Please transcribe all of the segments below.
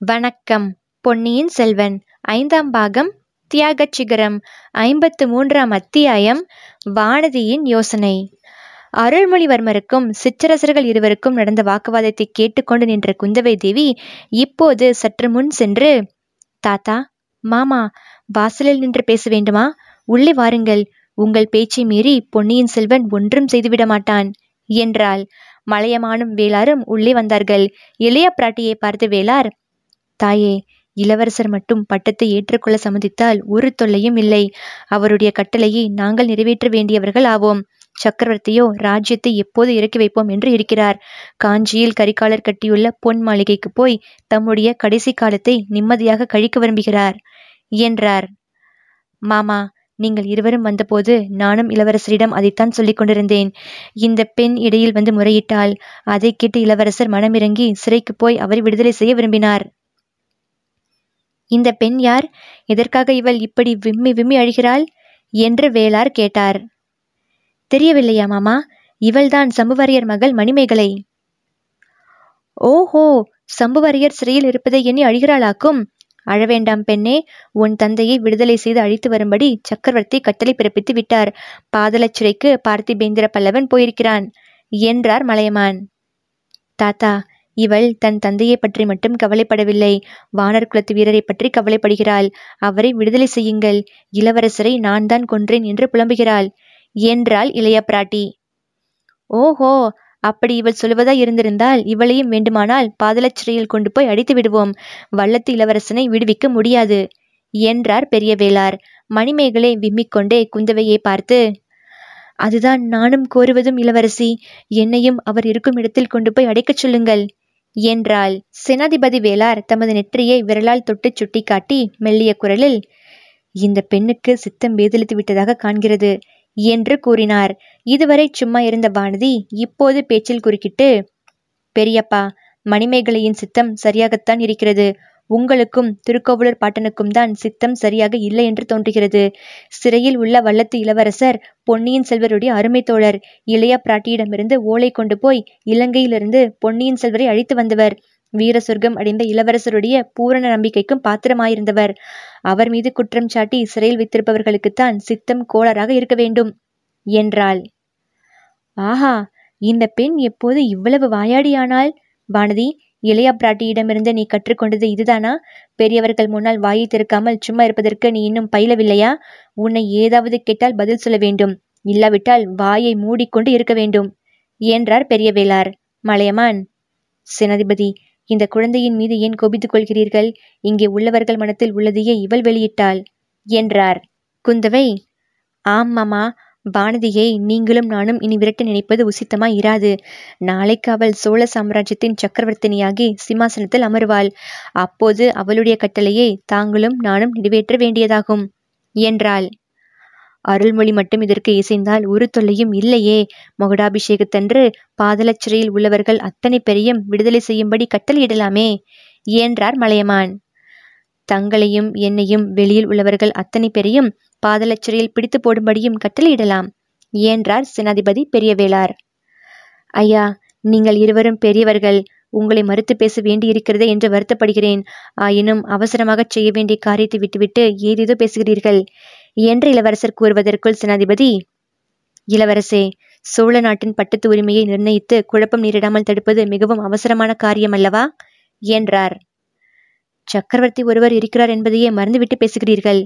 வணக்கம் பொன்னியின் செல்வன். ஐந்தாம் பாகம் தியாகச் சிகரம் ஐம்பத்து மூன்றாம் அத்தியாயம் வானதியின் யோசனை. அருள்மொழிவர்மருக்கும் சிற்றரசர்கள் இருவருக்கும் நடந்த வாக்குவாதத்தை கேட்டுக்கொண்டு நின்ற குந்தவை தேவி இப்போது சற்று முன் சென்று தாத்தா மாமா வாசலில் நின்று பேச வேண்டுமா? உள்ளே வாருங்கள். உங்கள் பேச்சை மீறி பொன்னியின் செல்வன் ஒன்றும் செய்துவிட மாட்டான் என்றாள். மலையமானும் வேளாரும் உள்ளே வந்தார்கள். இளைய பிராட்டியை பார்த்து வேளார் தாயே இளவரசர் மட்டும் பட்டத்தை ஏற்றுக்கொள்ள சம்மதித்தால் ஒரு தொல்லையும் இல்லை. அவருடைய கட்டளையை நாங்கள் நிறைவேற்ற வேண்டியவர்கள் ஆவோம். சக்கரவர்த்தியோ ராஜ்யத்தை எப்போது இறக்கி வைப்போம் என்று இருக்கிறார். காஞ்சியில் கரிகாலர் கட்டியுள்ள பொன் மாளிகைக்கு போய் தம்முடைய கடைசி காலத்தை நிம்மதியாக கழிக்க விரும்புகிறார் என்றார். மாமா நீங்கள் இருவரும் வந்தபோது நானும் இளவரசரிடம் அதைத்தான் சொல்லிக் கொண்டிருந்தேன். இந்த பெண் இடையில் வந்து முறையிட்டால் அதை கேட்டு இளவரசர் மனமிறங்கி சிறைக்கு போய் அவரை விடுதலை செய்ய விரும்பினார். இந்த பெண் யார்? எதற்காக இவள் இப்படி விம்மி விம்மி அழுகிறாள்? என்று வேளார் கேட்டார். தெரியவில்லையா மாமா? இவள்தான் சம்புவரையர் மகள் மணிமேகலை. ஓஹோ! சம்புவரையர் சிறையில் இருப்பதை எண்ணி அழுகிறாளாக்கும். அழவேண்டாம் பெண்ணே உன் தந்தையை விடுதலை செய்து அழித்து வரும்படி சக்கரவர்த்தி கட்டளை பிறப்பித்து விட்டார். பாதலச்சிறைக்கு பார்த்திபேந்திர பல்லவன் போயிருக்கிறான் என்றார் மலையமான். தாத்தா இவள் தன் தந்தையை பற்றி மட்டும் கவலைப்படவில்லை. வானர் குலத்து வீரரை பற்றி கவலைப்படுகிறாள். அவரை விடுதலை செய்யுங்கள். இளவரசரை நான் தான் கொன்றேன் என்று புலம்புகிறாள். என்றாள் இளைய பிராட்டி? ஓஹோ! அப்படி இவள் சொல்வதா இருந்திருந்தால் இவளையும் வேண்டுமானால் பாதலச் சிறையில் கொண்டு போய் அடித்து விடுவோம். வல்லத்து இளவரசனை விடுவிக்க முடியாது என்றார் பெரிய வேளார். மணிமேகலை விம்மிக்கொண்டே குந்தவையை பார்த்து அதுதான் நானும் கோருவதும் இளவரசி. என்னையும் அவர் இருக்கும் இடத்தில் கொண்டு போய் அடைக்கச் சொல்லுங்கள். என்றாள். சேனாதிபதி வேளார் தமது நெற்றியை விரலால் தொட்டு சுட்டிக்காட்டி மெல்லிய குரலில் இந்த பெண்ணுக்கு சித்தம் வேதளித்து விட்டதாக காண்கிறது என்று கூறினார். இதுவரை சும்மா இருந்த வானதி இப்போது பேச்சில் குறுக்கிட்டு பெரியப்பா மணிமேகலையின் சித்தம் சரியாகத்தான் இருக்கிறது. உங்களுக்கும் திருக்கோவலூர் பாட்டனுக்கும் தான் சித்தம் சரியாக இல்லை என்று தோன்றுகிறது. சிறையில் உள்ள வல்லத்து இளவரசர் பொன்னியின் செல்வருடைய அருமை தோழர் இளைய பிராட்டியிடமிருந்து ஓலை கொண்டு போய் இலங்கையிலிருந்து பொன்னியின் செல்வரை அழைத்து வந்தவர். வீர சொர்க்கம் அடைந்த இளவரசருடைய பூரண நம்பிக்கைக்கும் பாத்திரமாயிருந்தவர். அவர் மீது குற்றம் சாட்டி சிறையில் வைத்திருப்பவர்களுக்குத்தான் சித்தம் கோளராக இருக்க வேண்டும் என்றாள். ஆஹா இந்த பெண் எப்போது இவ்வளவு வாயாடியானாள்? வானதி இளைய பிராட்டியிடமிருந்து நீ கற்றுக்கொண்டது இதுதானா? பெரியவர்கள் முன்னால் வாயை திறக்காமல் சும்மா இருப்பதற்கு நீ இன்னும் பயிலவில்லையா? உன்னை ஏதாவது கேட்டால் பதில் சொல்ல வேண்டும். இல்லாவிட்டால் வாயை மூடிக்கொண்டு இருக்க வேண்டும். என்றார் பெரிய வேளார் மலையமான் சேனாதிபதி இந்த குழந்தையின் மீது ஏன் கோபித்துக் கொள்கிறீர்கள்? இங்கே உள்ளவர்கள் மனத்தில் உள்ளதையே இவள் வெளியிட்டாள் என்றார். குந்தவை ஆம் மாமா வானதியை நீங்களும் நானும் இனி விரட்ட நினைப்பது உசித்தமாய் இராது. நாளைக்கு அவள் சோழ சாம்ராஜ்யத்தின் சக்கரவர்த்தினியாகி சிம்மாசனத்தில் அமருவாள். அப்போது அவளுடைய கட்டளையை தாங்களும் நானும் நிறைவேற்ற வேண்டியதாகும் என்றாள். அருள்மொழி மட்டும் இதற்கு இசைந்தால் ஒரு தொல்லையும் இல்லையே. மகுடாபிஷேகத்தன்று பாதலச்சிறையில் உள்ளவர்கள் அத்தனை பெரியும் விடுதலை செய்யும்படி கட்டளையிடலாமே என்றார் மலையமான். தங்களையும் என்னையும் வெளியில் உள்ளவர்கள் அத்தனை பேரையும் பாதலச்சிறையில் பிடித்து போடும்படியும் கட்டளையிடலாம் என்றார் சேனாதிபதி பெரியவேளார். ஐயா நீங்கள் இருவரும் பெரியவர்கள் உங்களை மறுத்து பேச வேண்டியிருக்கிறதே என்று வருத்தப்படுகிறேன். ஆயினும் அவசரமாக செய்ய வேண்டிய காரியத்தை விட்டுவிட்டு ஏதேதோ பேசுகிறீர்கள் என்று இளவரசர் கூறுவதற்குள் சேனாதிபதி இளவரசே சோழ நாட்டின் பட்டத்து உரிமையை நிர்ணயித்து குழப்பம் நேரிடாமல் தடுப்பது மிகவும் அவசரமான காரியம் அல்லவா என்றார். சக்கரவர்த்தி ஒருவர் இருக்கிறார் என்பதையே மறந்துவிட்டு பேசுகிறீர்கள்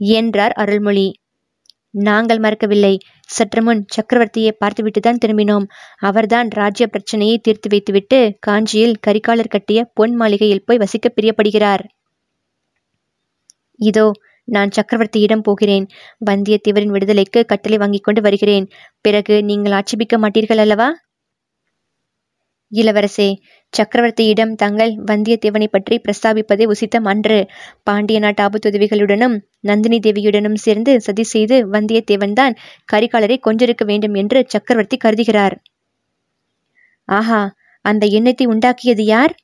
என்றார் அருள்மொழி. நாங்கள் மறக்கவில்லை. சற்று முன் சக்கரவர்த்தியை பார்த்துவிட்டுதான் திரும்பினோம். அவர்தான் ராஜ்ய பிரச்சனையை தீர்த்து வைத்துவிட்டு காஞ்சியில் கரிகாலர் கட்டிய பொன் மாளிகையில் போய் வசிக்க பிரியப்படுகிறார். இதோ நான் சக்கரவர்த்தியிடம் போகிறேன். வந்தியத்தேவரின் விடுதலைக்கு கட்டளை வாங்கிக் கொண்டு வருகிறேன். பிறகு நீங்கள் ஆட்சேபிக்க மாட்டீர்கள் அல்லவா? இளவரசே சக்கரவர்த்தியிடம் தங்கள் வந்தியத்தேவனை பற்றி பிரஸ்தாபிப்பதே உசித்தம் அன்று பாண்டிய நாட்டு ஆபத்துதவிகளுடனும் நந்தினி தேவியுடனும் சேர்ந்து சதி செய்து வந்தியத்தேவன்தான் கரிகாலரை கொஞ்சிருக்க வேண்டும் என்று சக்கரவர்த்தி கருதுகிறார். ஆஹா அந்த எண்ணத்தை உண்டாக்கியது யார்?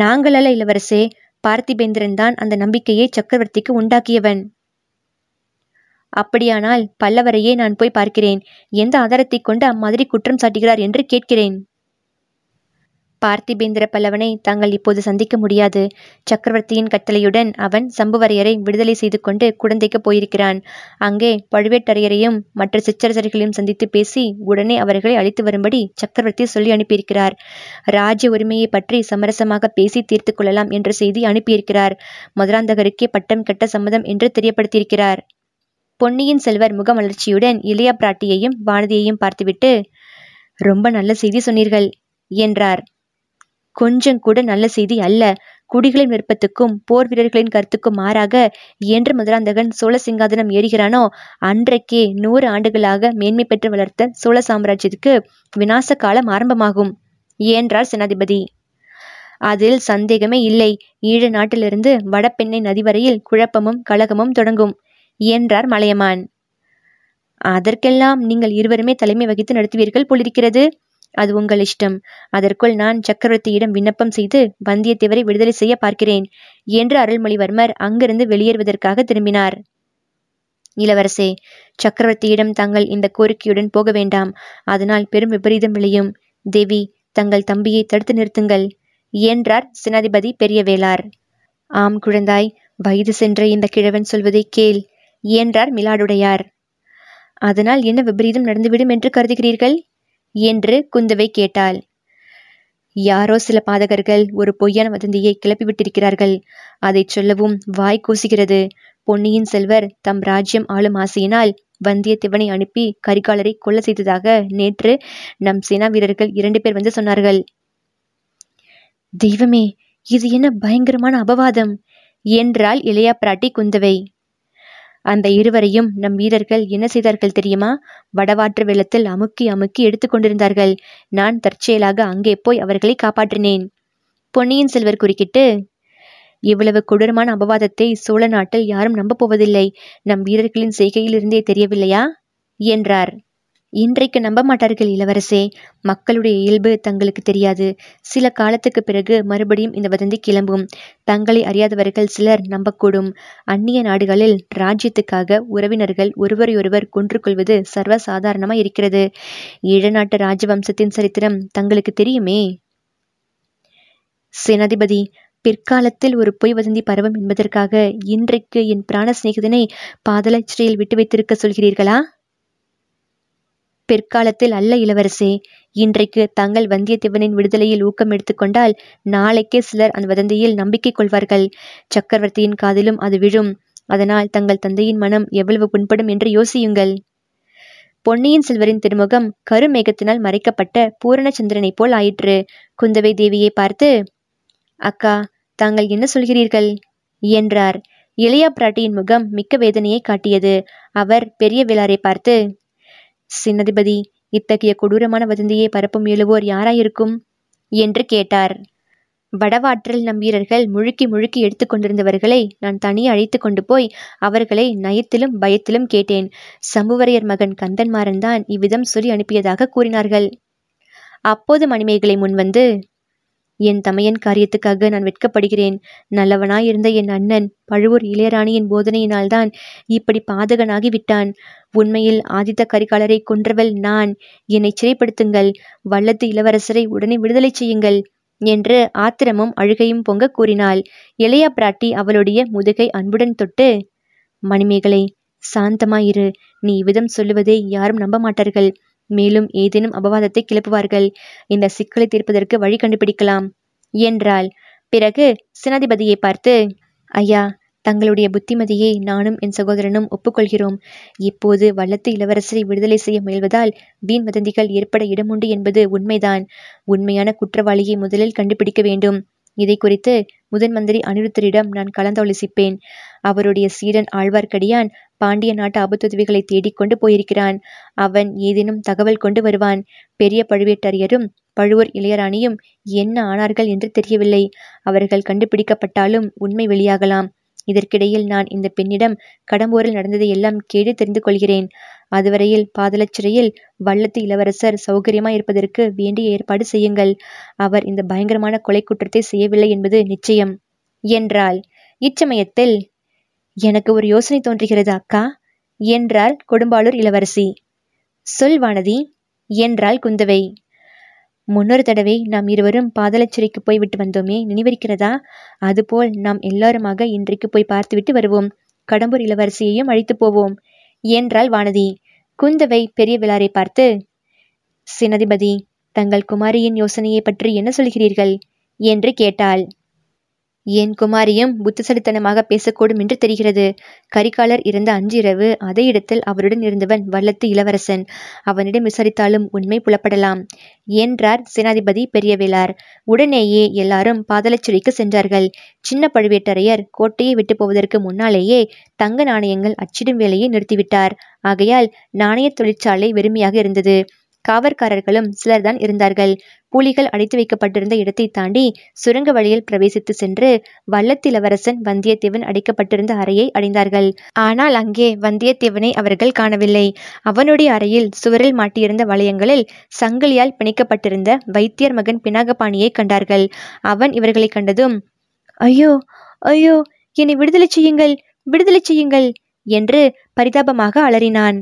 நாங்களல்ல இளவரசே பார்த்திபேந்திரன் தான் அந்த நம்பிக்கையை சக்கரவர்த்திக்கு உண்டாக்கியவன். அப்படியானால் பல்லவரையே நான் போய் பார்க்கிறேன். எந்த ஆதாரத்தை கொண்டு அம்மாதிரி குற்றம் சாட்டுகிறார் என்று கேட்கிறேன். பார்த்திபேந்திர பல்லவனை தாங்கள் இப்போது சந்திக்க முடியாது. சக்கரவர்த்தியின் கட்டளையுடன் அவன் சம்புவரையரை விடுதலை செய்து கொண்டு குழந்தைக்கு போயிருக்கிறான். அங்கே பழுவேட்டரையரையும் மற்ற சிற்றரசர்களையும் சந்தித்து பேசி உடனே அவர்களை அழைத்து வரும்படி சக்கரவர்த்தி சொல்லி அனுப்பியிருக்கிறார். ராஜ்ய உரிமையை பற்றி சமரசமாக பேசி தீர்த்து கொள்ளலாம் என்ற செய்தி அனுப்பியிருக்கிறார். மதுராந்தகருக்கே பட்டம் கட்ட சம்மதம் என்று தெரியப்படுத்தியிருக்கிறார். பொன்னியின் செல்வர் முகமலர்ச்சியுடன் இளைய பிராட்டியையும் வானதியையும் பார்த்துவிட்டு ரொம்ப நல்ல செய்தி சொன்னீர்கள் என்றார். கொஞ்சம் கூட நல்ல செய்தி அல்ல. குடிகளின் விருப்பத்துக்கும் போர் வீரர்களின் கருத்துக்கும் மாறாக என்று மதுராந்தகன் சோழ சிங்காதனம் ஏறுகிறானோ அன்றைக்கே நூறு ஆண்டுகளாக மேன்மை பெற்று வளர்த்த சோழ சாம்ராஜ்யத்துக்கு விநாச காலம் ஆரம்பமாகும் என்றார் சேனாதிபதி. அதில் சந்தேகமே இல்லை. ஈழ நாட்டிலிருந்து வடபெண்ணை நதி வரையில் குழப்பமும் கழகமும் தொடங்கும். என்றார் மலையமான். அதற்கெல்லாம் நீங்கள் இருவருமே தலைமை வகித்து நடத்துவீர்கள் போலிருக்கிறது. அது உங்கள் இஷ்டம். அதற்குள் நான் சக்கரவர்த்தியிடம் விண்ணப்பம் செய்து வந்தியத்தேவரை விடுதலை செய்ய பார்க்கிறேன் என்று அருள்மொழிவர்மர் அங்கிருந்து வெளியேறுவதற்காக திரும்பினார். இளவரசே சக்கரவர்த்தியிடம் தாங்கள் இந்த கோரிக்கையுடன் போக வேண்டாம். அதனால் பெரும் விபரீதம் விளையும். தேவி தங்கள் தம்பியை தடுத்து நிறுத்துங்கள் என்றார் சேனாதிபதி பெரியவேளார். ஆம் குழந்தாய் வயது சென்ற இந்த கிழவன் சொல்வதை கேள். என்றார் மிலாடுடையார். அதனால் என்ன விபரீதம் நடந்துவிடும் என்று கருதுகிறீர்கள்? என்று குந்தவை கேட்டாள். யாரோ சில பாதகர்கள் ஒரு பொய்யான வதந்தியை கிளப்பிவிட்டிருக்கிறார்கள். அதைச் சொல்லவும் வாய் கூசுகிறது. பொன்னியின் செல்வர் தம் ராஜ்யம் ஆளும் ஆசையினால் வந்தியத்தேவனை அனுப்பி கரிகாலரை கொல்ல செய்ததாக நேற்று நம் சேனா வீரர்கள் இரண்டு பேர் வந்து சொன்னார்கள். தெய்வமே இது என்ன பயங்கரமான அபவாதம்? என்றாள் இளையா பிராட்டி குந்தவை. அந்த இருவரையும் நம் வீரர்கள் என்ன செய்தார்கள் தெரியுமா? வடவாற்று வெள்ளத்தில் அமுக்கி அமுக்கி எடுத்து கொண்டிருந்தார்கள். நான் தற்செயலாக அங்கே போய் அவர்களை காப்பாற்றினேன். பொன்னியின் செல்வர் குறுக்கிட்டு இவ்வளவு கொடூரமான அபவாதத்தை சோழ நாட்டில் யாரும் நம்பப் போவதில்லை. நம் வீரர்களின் செய்கையிலிருந்தே தெரியவில்லையா? என்றார். இன்றைக்கு நம்ப மாட்டார்கள் இளவரசே. மக்களுடைய இயல்பு தங்களுக்கு தெரியாது. சில காலத்துக்கு பிறகு மறுபடியும் இந்த வதந்தி கிளம்பும். தங்களை அறியாதவர்கள் சிலர் நம்பக்கூடும். அந்நிய நாடுகளில் ராஜ்யத்துக்காக உறவினர்கள் ஒருவரையொருவர் கொன்று கொள்வது சர்வசாதாரணமாக இருக்கிறது. ஈழநாட்டு ராஜவம்சத்தின் சரித்திரம் தங்களுக்கு தெரியுமே? சேனாதிபதி பிற்காலத்தில் ஒரு பொய் வதந்தி பரவும் என்பதற்காக இன்றைக்கு என் பிராண சிநேகிதனை பாதலச்சிறையில் விட்டு வைத்திருக்க சொல்கிறீர்களா? பிற்காலத்தில் அல்ல இளவரசே. இன்றைக்கு தங்கள் வந்தியத்தேவனின் விடுதலையில் ஊக்கம் எடுத்துக்கொண்டால் நாளைக்கே சிலர் அந்த வதந்தியில் நம்பிக்கை கொள்வார்கள். சக்கரவர்த்தியின் காதிலும் அது விழும். அதனால் தங்கள் தந்தையின் மனம் எவ்வளவு புண்படும் என்று யோசியுங்கள். பொன்னியின் செல்வரின் திருமுகம் கருமேகத்தினால் மறைக்கப்பட்ட பூரணச்சந்திரனைப் போல் ஆயிற்று. குந்தவை தேவியை பார்த்து அக்கா தாங்கள் என்ன சொல்கிறீர்கள்? என்றார். இளையா பிராட்டியின் முகம் மிக்க வேதனையை காட்டியது. அவர் பெரிய விழாரை பார்த்து சின்னதிபதி இத்தகைய கொடூரமான வதந்தியை பரப்பும் எழுவோர் யாராயிருக்கும்? என்று கேட்டார். வடவாற்றில் நம் வீரர்கள் முழுக்கி முழுக்கி எடுத்து கொண்டிருந்தவர்களை நான் தனியே அழைத்து கொண்டு போய் அவர்களை நயத்திலும் பயத்திலும் கேட்டேன். சம்புவரையர் மகன் கந்தன்மாறன் தான் இவ்விதம் சொல்லி அனுப்பியதாக கூறினார்கள். அப்போது மணிமேகலை முன்வந்து என் தமையன் காரியத்துக்காக நான் வெட்கப்படுகிறேன். நல்லவனாயிருந்த என் அண்ணன் பழுவூர் இளையராணியின் போதனையினால்தான் இப்படி பாதகனாகி விட்டான் உண்மையில் ஆதித்த கரிகாலரை கொன்றவள் நான். என்னை சிறைப்படுத்துங்கள். வல்லத்து இளவரசரை உடனே விடுதலை செய்யுங்கள் என்று ஆத்திரமும் அழுகையும் பொங்க கூறினாள். இளையா பிராட்டி அவளுடைய முதுகை அன்புடன் தொட்டு மணிமேகலை சாந்தமாயிரு. நீ இவ்விதம் சொல்லுவதை யாரும் நம்ப மாட்டார்கள் மேலும் ஏதேனும் அபவாதத்தை கிளப்புவார்கள். இந்த சிக்கலை தீர்ப்பதற்கு வழி கண்டுபிடிக்கலாம். என்றாள். பிறகு சினாதிபதியை பார்த்து ஐயா தங்களுடைய புத்திமதியை நானும் என் சகோதரனும் ஒப்புக்கொள்கிறோம். இப்போது வல்லத்து இளவரசரை விடுதலை செய்ய முயல்வதால் வீண் வதந்திகள் ஏற்பட இடமுண்டு என்பது உண்மைதான். உண்மையான குற்றவாளியை முதலில் கண்டுபிடிக்க வேண்டும். இதை குறித்து முதன் மந்திரி அனிருத்தரிடம் நான் கலந்தாலோசிப்பேன். அவருடைய சீடன் ஆழ்வார்க்கடியான் பாண்டிய நாட்டு ஆபத்துதவிகளை தேடிக்கொண்டு போயிருக்கிறான். அவன் ஏதேனும் தகவல் கொண்டு வருவான். பெரிய பழுவேட்டரையரும் பழுவூர் இளையராணியும் என்ன ஆனார்கள் என்று தெரியவில்லை. அவர்கள் கண்டுபிடிக்கப்பட்டாலும் உண்மை வெளியாகலாம். இதற்கிடையில் நான் இந்த பெண்ணிடம் கடம்பூரில் நடந்ததை எல்லாம் கேட்டு தெரிந்து கொள்கிறேன். அதுவரையில் பாதலச்சிறையில் வல்லத்து இளவரசர் சௌகரியமாய் இருப்பதற்கு வேண்டிய ஏற்பாடு செய்யுங்கள். அவர் இந்த பயங்கரமான கொலை குற்றத்தை செய்யவில்லை என்பது நிச்சயம். என்றாள். இச்சமயத்தில் எனக்கு ஒரு யோசனை தோன்றுகிறது அக்கா. என்றாள் கொடும்பாளூர் இளவரசி. சொல் வானதி. என்றாள் குந்தவை. முன்னொரு தடவை நாம் இருவரும் பாதளச்சிறைக்கு போய்விட்டு வந்தோமே. நினைவிருக்கிறதா? அதுபோல் நாம் எல்லாருமாக இன்றைக்கு போய் பார்த்துவிட்டு வருவோம். கடம்பூர் இளவரசியையும் அழைத்து போவோம். என்றாள் வானதி. குந்தவை பெரிய விழாரை பார்த்து சினதிபதி தங்கள் குமாரியின் யோசனையை பற்றி என்ன சொல்கிறீர்கள்? என்று கேட்டாள். என் குமாரியும் புத்திசலித்தனமாக பேசக்கூடும் என்று தெரிகிறது. கரிகாலர் இறந்த அன்றிரவு அதே இடத்தில் அவருடன் இருந்தவன் வல்லத்து இளவரசன். அவனிடம் விசாரித்தாலும் உண்மை புலப்படலாம். என்றார் சேனாதிபதி பெரியவேளார். உடனேயே எல்லாரும் பாதலச்சிறைக்கு சென்றார்கள். சின்ன பழுவேட்டரையர் கோட்டையை விட்டு போவதற்கு முன்னாலேயே தங்க நாணயங்கள் அச்சிடும் வேலையை நிறுத்திவிட்டார். ஆகையால் நாணய தொழிற்சாலை வெறுமையாக இருந்தது. காவற்காரர்களும் சிலர்தான் இருந்தார்கள். புலிகள் அடைத்து வைக்கப்பட்டிருந்த இடத்தை தாண்டி சுரங்க வழியில் பிரவேசித்து சென்று வல்லத்திலவரசன் வந்தியத்தேவன் அடைக்கப்பட்டிருந்த அறையை அடைந்தார்கள். ஆனால் அங்கே வந்தியத்தேவனை அவர்கள் காணவில்லை. அவனுடைய அறையில் சுவரில் மாட்டியிருந்த வளையங்களில் சங்கிலியால் பிணைக்கப்பட்டிருந்த வைத்தியர் மகன் பினாகபாணியை கண்டார்கள். அவன் இவர்களை கண்டதும் ஐயோ ஐயோ என்னை விடுதலை செய்யுங்கள் விடுதலை செய்யுங்கள் என்று பரிதாபமாக அலறினான்.